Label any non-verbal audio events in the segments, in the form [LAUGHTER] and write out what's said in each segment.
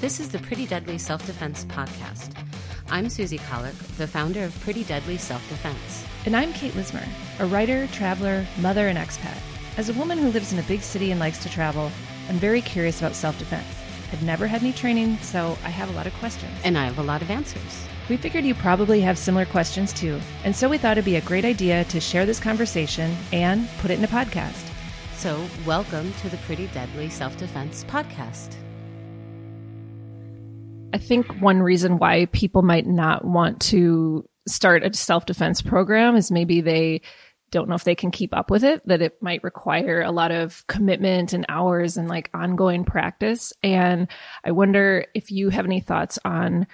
This is the Pretty Deadly Self Defense Podcast. I'm Susie Kahlich, the founder of Pretty Deadly Self Defense. And I'm Kate Lismer, a writer, traveler, mother, and expat. As a woman who lives in a big city and likes to travel, I'm very curious about self defense. I've never had any training, so I have a lot of questions. And I have a lot of answers. We figured you probably have similar questions too, and so we thought it'd be a great idea to share this conversation and put it in a podcast. So, welcome to the Pretty Deadly Self Defense Podcast. I think one reason why people might not want to start a self defense program is maybe they don't know if they can keep up with it, that it might require a lot of commitment and hours and like ongoing practice. And I wonder if you have any thoughts on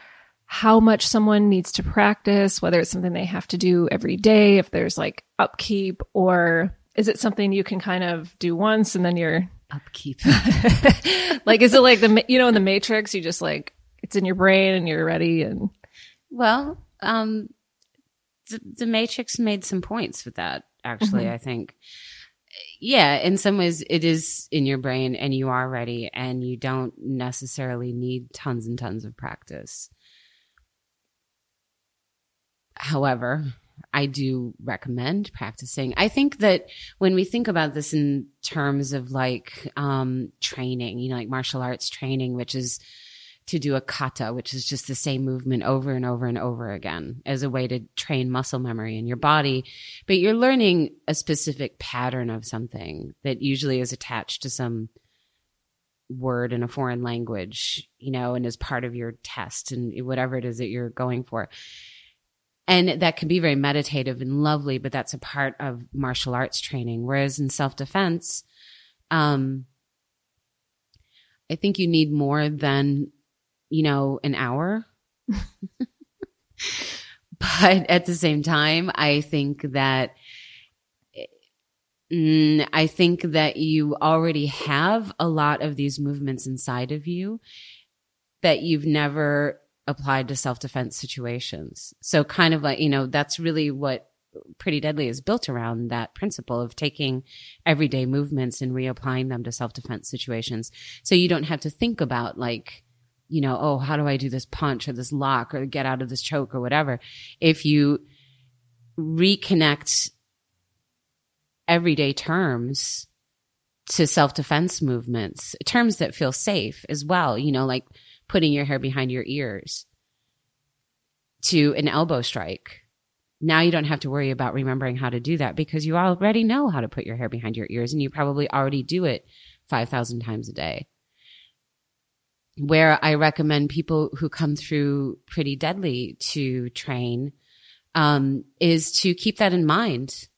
how much someone needs to practice, whether it's something they have to do every day, if there's like upkeep, or is it something you can kind of do once and then you're upkeep? [LAUGHS] like, is it like the, you know, in the Matrix, you just like, it's in your brain and you're ready and. Well, um, the, the Matrix made some points with that, actually, mm-hmm. I think. Yeah, in some ways it is in your brain and you are ready and you don't necessarily need tons and tons of practice. However, I do recommend practicing. I think that when we think about this in terms of like um, training, you know, like martial arts training, which is to do a kata, which is just the same movement over and over and over again as a way to train muscle memory in your body. But you're learning a specific pattern of something that usually is attached to some word in a foreign language, you know, and is part of your test and whatever it is that you're going for. And that can be very meditative and lovely, but that's a part of martial arts training. Whereas in self defense, um, I think you need more than you know, an hour. but at the same time, I think that mm, I think that you already have a lot of these movements inside of you that you've never applied to self defense situations. So, kind of like, you know, that's really what Pretty Deadly is built around that principle of taking everyday movements and reapplying them to self defense situations. So you don't have to think about like, you know, oh, how do I do this punch or this lock or get out of this choke or whatever. If you reconnect everyday terms to self defense movements, terms that feel safe as well, you know, like putting your hair behind your ears to an elbow strike. Now you don't have to worry about remembering how to do that because you already know how to put your hair behind your ears and you probably already do it 5,000 times a day where I recommend people who come through pretty deadly to train um, is to keep that in mind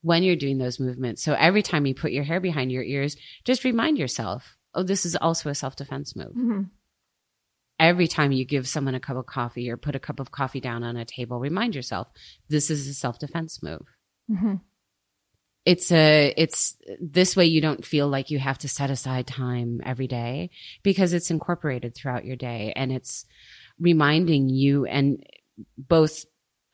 when you're doing those movements. So every time you put your hair behind your ears, just remind yourself, oh, this is also a self defense move. Mm-hmm. Every time you give someone a cup of coffee or put a cup of coffee down on a table, remind yourself, this is a self defense move. Mm-hmm it's a it's this way you don't feel like you have to set aside time every day because it's incorporated throughout your day and it's reminding you and both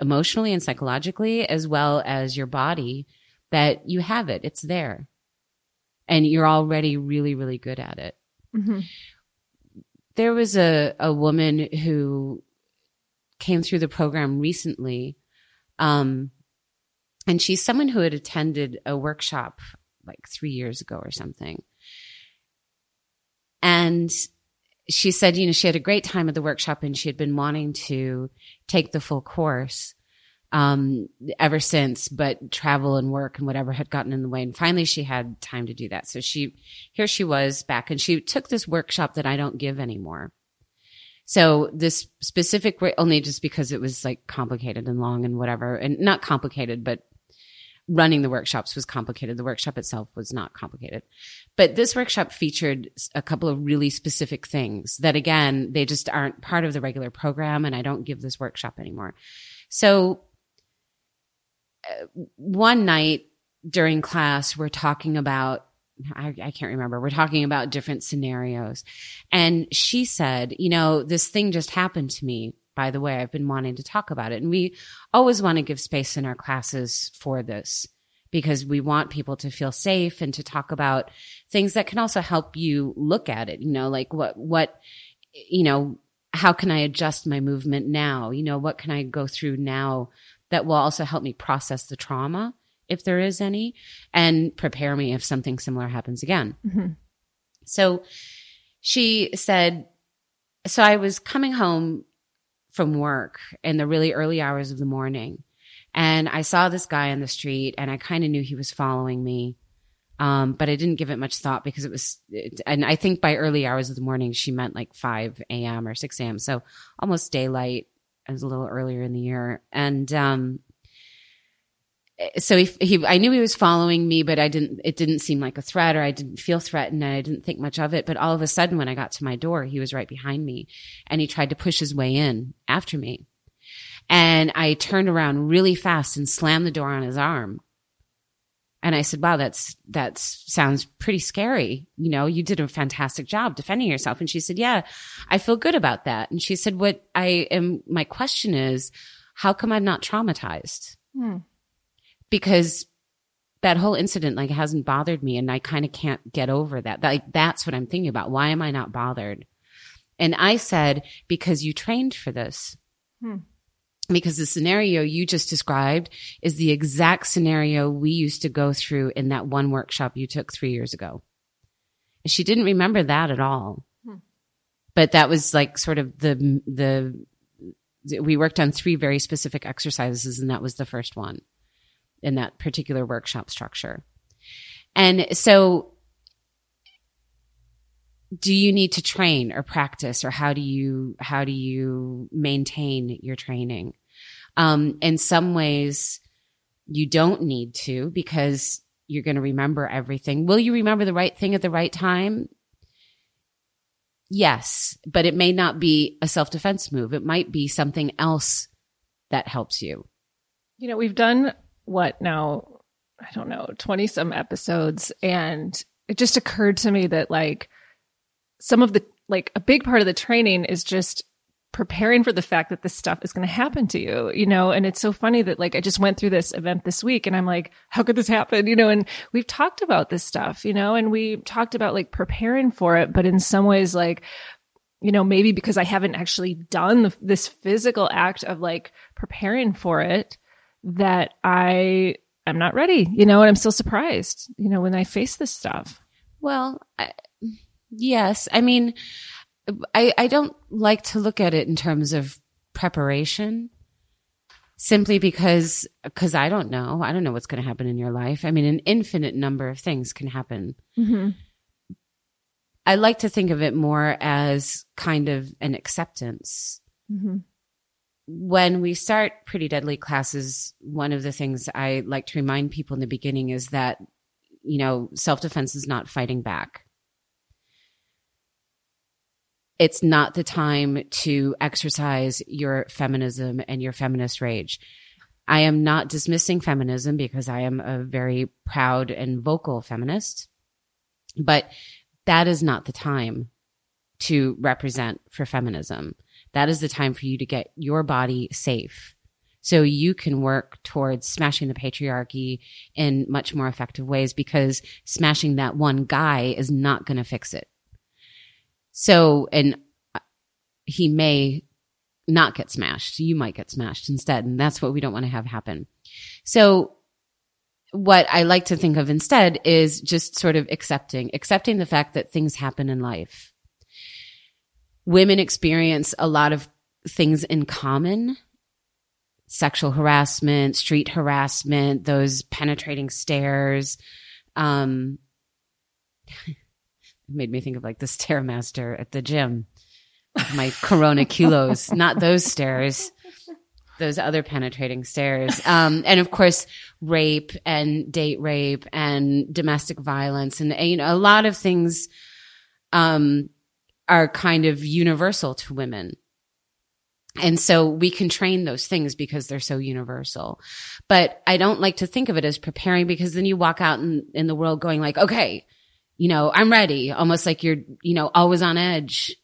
emotionally and psychologically as well as your body that you have it. It's there. And you're already really really good at it. Mm-hmm. there was a, a woman who came through the program recently um, and she's someone who had attended a workshop like three years ago or something. And she said, you know, she had a great time at the workshop and she had been wanting to take the full course um, ever since, but travel and work and whatever had gotten in the way. And finally she had time to do that. So she, here she was back and she took this workshop that I don't give anymore. So this specific, only just because it was like complicated and long and whatever, and not complicated, but running the workshops was complicated. The workshop itself was not complicated. But this workshop featured a couple of really specific things that again, they just aren't part of the regular program and I don't give this workshop anymore. So uh, one night during class, we're talking about I, I, can't remember. We're talking about different scenarios. And she said, you know, this thing just happened to me by the way, I've been wanting to talk about it. And we always want to give space in our classes for this because we want people to feel safe and to talk about things that can also help you look at it, you know, like what, what, you know, how can I adjust my movement now? You know, what can I go through now that will also help me process the trauma, if there is any, and prepare me if something similar happens again. Mm-hmm. So she said, so I was coming home from work in the really early hours of the morning and I saw this guy on the street and I kind of knew he was following me. Um, but I didn't give it much thought because it was, it, and I think by early hours of the morning, she meant like 5 a.m. or 6 a.m. So almost daylight. It was a little earlier in the year. And, um, so he, he, I knew he was following me, but I didn't, it didn't seem like a threat or I didn't feel threatened and I didn't think much of it. But all of a sudden, when I got to my door, he was right behind me and he tried to push his way in after me. And I turned around really fast and slammed the door on his arm. And I said, wow, that's, that sounds pretty scary. You know, you did a fantastic job defending yourself. And she said, yeah, I feel good about that. And she said, what I am, my question is, how come I'm not traumatized? Hmm. Because that whole incident like hasn't bothered me and I kind of can't get over that. Like that's what I'm thinking about. Why am I not bothered? And I said, because you trained for this. Hmm because the scenario you just described is the exact scenario we used to go through in that one workshop you took three years ago. She didn't remember that at all. Hmm. But that was like sort of the, the, we worked on three very specific exercises and that was the first one in that particular workshop structure. And so do you need to train or practice or how do you how do you maintain your training? Um, in some ways you don't need to because you're going to remember everything. Will you remember the right thing at the right time? Yes but it may not be a self-defense move. It might be something else that helps you. You know we've done what now i don't know 20 some episodes and it just occurred to me that like some of the like a big part of the training is just preparing for the fact that this stuff is going to happen to you, you know, and it's so funny that like I just went through this event this week and I'm like, how could this happen? You know, and we've talked about this stuff, you know, and we talked about like preparing for it, but in some ways, like, you know, maybe because I haven't actually done this physical act of like preparing for it, that I am not ready, you know, and I'm still surprised, you know, when I face this stuff. Well, I, Yes. I mean, I, I don't like to look at it in terms of preparation simply because, because I don't know. I don't know what's going to happen in your life. I mean, an infinite number of things can happen. Mm-hmm. I like to think of it more as kind of an acceptance. Mm-hmm. When we start pretty deadly classes, one of the things I like to remind people in the beginning is that, you know, self defense is not fighting back it's not the time to exercise your feminism and your feminist rage. I am not dismissing feminism because I am a very proud and vocal feminist, but that is not the time to represent for feminism. That is the time for you to get your body safe so you can work towards smashing the patriarchy in much more effective ways because smashing that one guy is not going to fix it. So, and uh, he may not get smashed. You might get smashed instead. And that's what we don't want to have happen. So what I like to think of instead is just sort of accepting, accepting the fact that things happen in life. Women experience a lot of things in common. Sexual harassment, street harassment, those penetrating stares. Um, [LAUGHS] made me think of like the stairmaster at the gym. My corona kilos, [LAUGHS] not those stairs, those other penetrating stares. Um, and of course, rape and date rape and domestic violence and, you know, a lot of things, um, are kind of universal to women. And so we can train those things because they're so universal. But I don't like to think of it as preparing because then you walk out in, in the world going like, okay, you know, I'm ready. Almost like you're, you know, always on edge.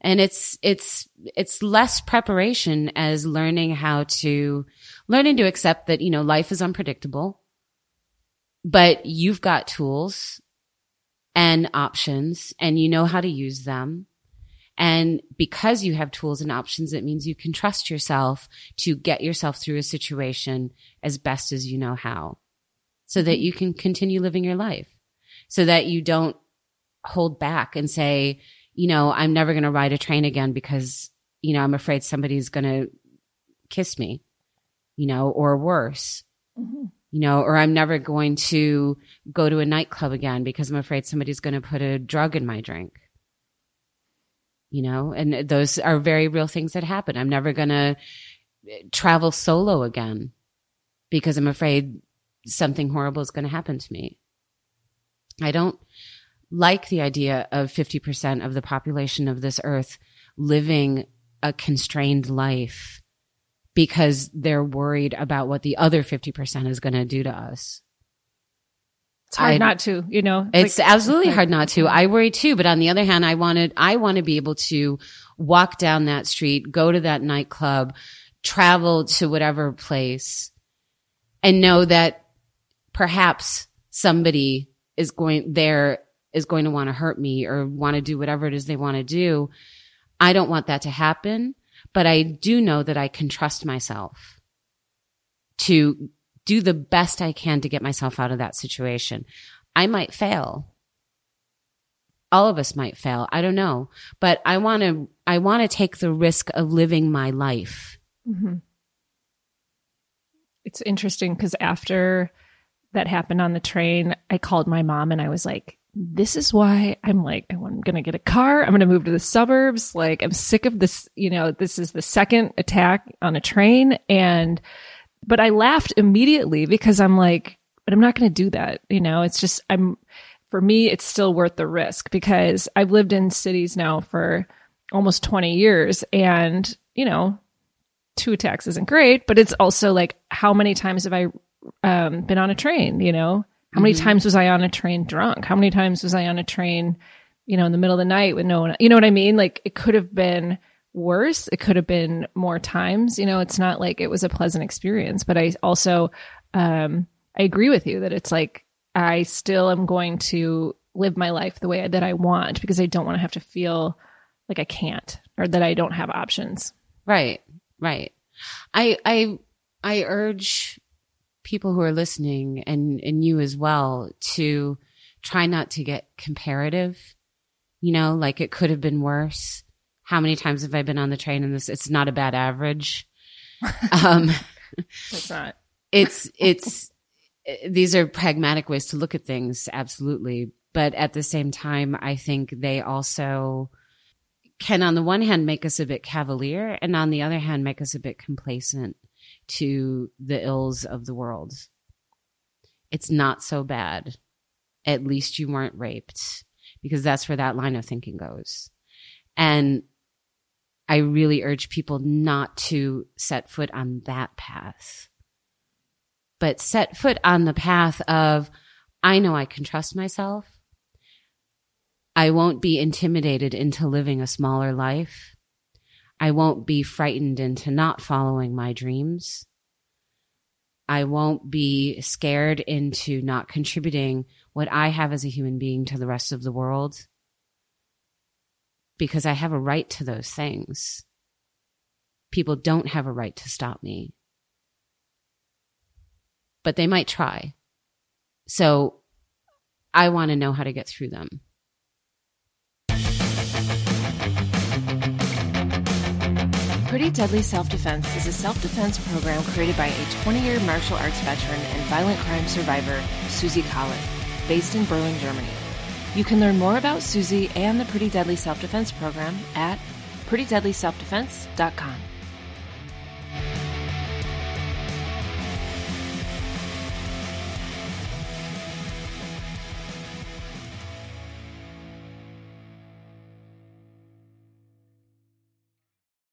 And it's, it's, it's less preparation as learning how to, learning to accept that, you know, life is unpredictable, but you've got tools and options and you know how to use them And because you have tools and options, it means you can trust yourself to get yourself through a situation as best as you know how so that you can continue living your life so that you don't hold back and say, you know, I'm never going to ride a train again because, you know, I'm afraid somebody's going to kiss me, you know, or worse, mm-hmm. You know, or I'm never going to go to a nightclub again because I'm afraid somebody's going to put a drug in my drink you know, and those are very real things that happen. I'm never going to eh, travel solo again because I'm afraid something horrible is going to happen to me. I don't like the idea of 50% of the population of this earth living a constrained life because they're worried about what the other 50% is going to do to us. It's hard I, not to, you know. It's like, absolutely like, hard not to. I worry too, but on the other hand, I wanted, I want to be able to walk down that street, go to that nightclub, travel to whatever place and know that perhaps somebody is going there is going to want to hurt me or want to do whatever it is they want to do. I don't want that to happen, but I do know that I can trust myself to do the best I can to get myself out of that situation. I might fail. All of us might fail. I don't know, but I want to, I want to take the risk of living my life. Mm-hmm. It's interesting because after that happened on the train, I called my mom and I was like, this is why I'm like, I'm going to get a car. I'm going to move to the suburbs. Like, I'm sick of this. You know, this is the second attack on a train. And but I laughed immediately because I'm like, but I'm not going to do that. You know, it's just, I'm, for me, it's still worth the risk because I've lived in cities now for almost 20 years and, you know, two attacks isn't great, but it's also like, how many times have I um, been on a train? You know, how many mm-hmm. times was I on a train drunk? How many times was I on a train, you know, in the middle of the night with no one, you know what I mean? Like it could have been worse. It could have been more times. You know, it's not like it was a pleasant experience, but I also, um, I agree with you that it's like I still am going to live my life the way that I want because I don't want to have to feel like I can't or that I don't have options. Right. Right. I, I, I urge people who are listening and, and you as well to try not to get comparative. You know, like it could have been worse how many times have I been on the train and this? It's not a bad average. [LAUGHS] Um, it's not. It's, it's, [LAUGHS] these are pragmatic ways to look at things. Absolutely. But at the same time, I think they also can, on the one hand, make us a bit cavalier and on the other hand, make us a bit complacent to the ills of the world. It's not so bad. At least you weren't raped because that's where that line of thinking goes. And I really urge people not to set foot on that path, but set foot on the path of, I know I can trust myself. I won't be intimidated into living a smaller life. I won't be frightened into not following my dreams. I won't be scared into not contributing what I have as a human being to the rest of the world because I have a right to those things. People don't have a right to stop me. But they might try. So I want to know how to get through them. Pretty Deadly Self Defense is a self defense program created by a 20 year martial arts veteran and violent crime survivor, Susie Collar, based in Berlin, Germany. You can learn more about Susie and the Pretty Deadly Self Defense program at prettydeadlyselfdefense.com.